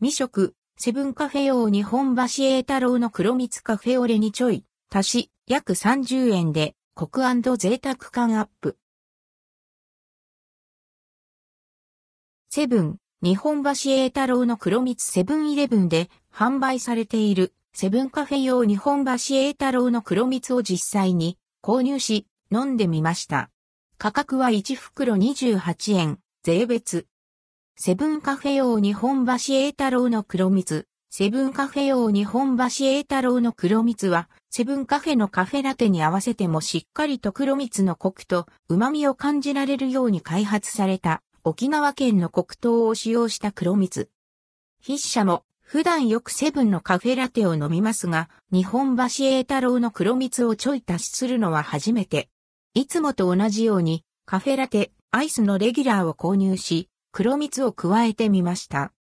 未食、セブンカフェ用日本橋栄太郎の黒蜜カフェオレにちょい、足し、約30円で、コク贅沢感アップ。セブン、日本橋栄太郎の黒蜜セブンイレブンで販売されているセブンカフェ用日本橋栄太郎の黒蜜を実際に購入し飲んでみました。価格は1袋28円、税別。セブンカフェ用日本橋栄太郎の黒蜜。セブンカフェ用日本橋栄太郎の黒蜜は、セブンカフェのカフェラテに合わせてもしっかりと黒蜜のコクと旨味を感じられるように開発された沖縄県の黒糖を使用した黒蜜。筆者も普段よくセブンのカフェラテを飲みますが、日本橋栄太郎の黒蜜をちょい足しするのは初めて。いつもと同じようにカフェラテ、アイスのレギュラーを購入し、黒蜜を加えてみました。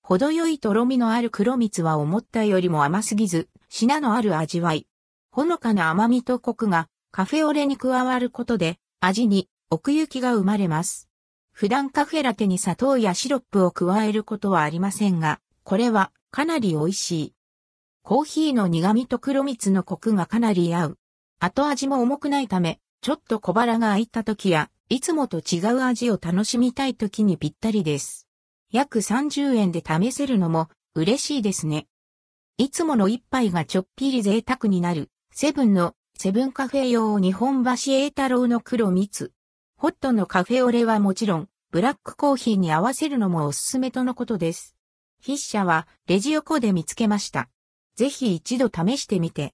程よいとろみのある黒蜜は思ったよりも甘すぎず、品のある味わい。ほのかな甘みとコクがカフェオレに加わることで味に奥行きが生まれます。普段カフェラテに砂糖やシロップを加えることはありませんが、これはかなり美味しい。コーヒーの苦味と黒蜜のコクがかなり合う。後味も重くないため、ちょっと小腹が空いた時やいつもと違う味を楽しみたい時にぴったりです。約30円で試せるのも嬉しいですね。いつもの一杯がちょっぴり贅沢になる、セブンのセブンカフェ用日本橋栄太郎の黒蜜。ホットのカフェオレはもちろん、ブラックコーヒーに合わせるのもおすすめとのことです。筆者はレジ横で見つけました。ぜひ一度試してみて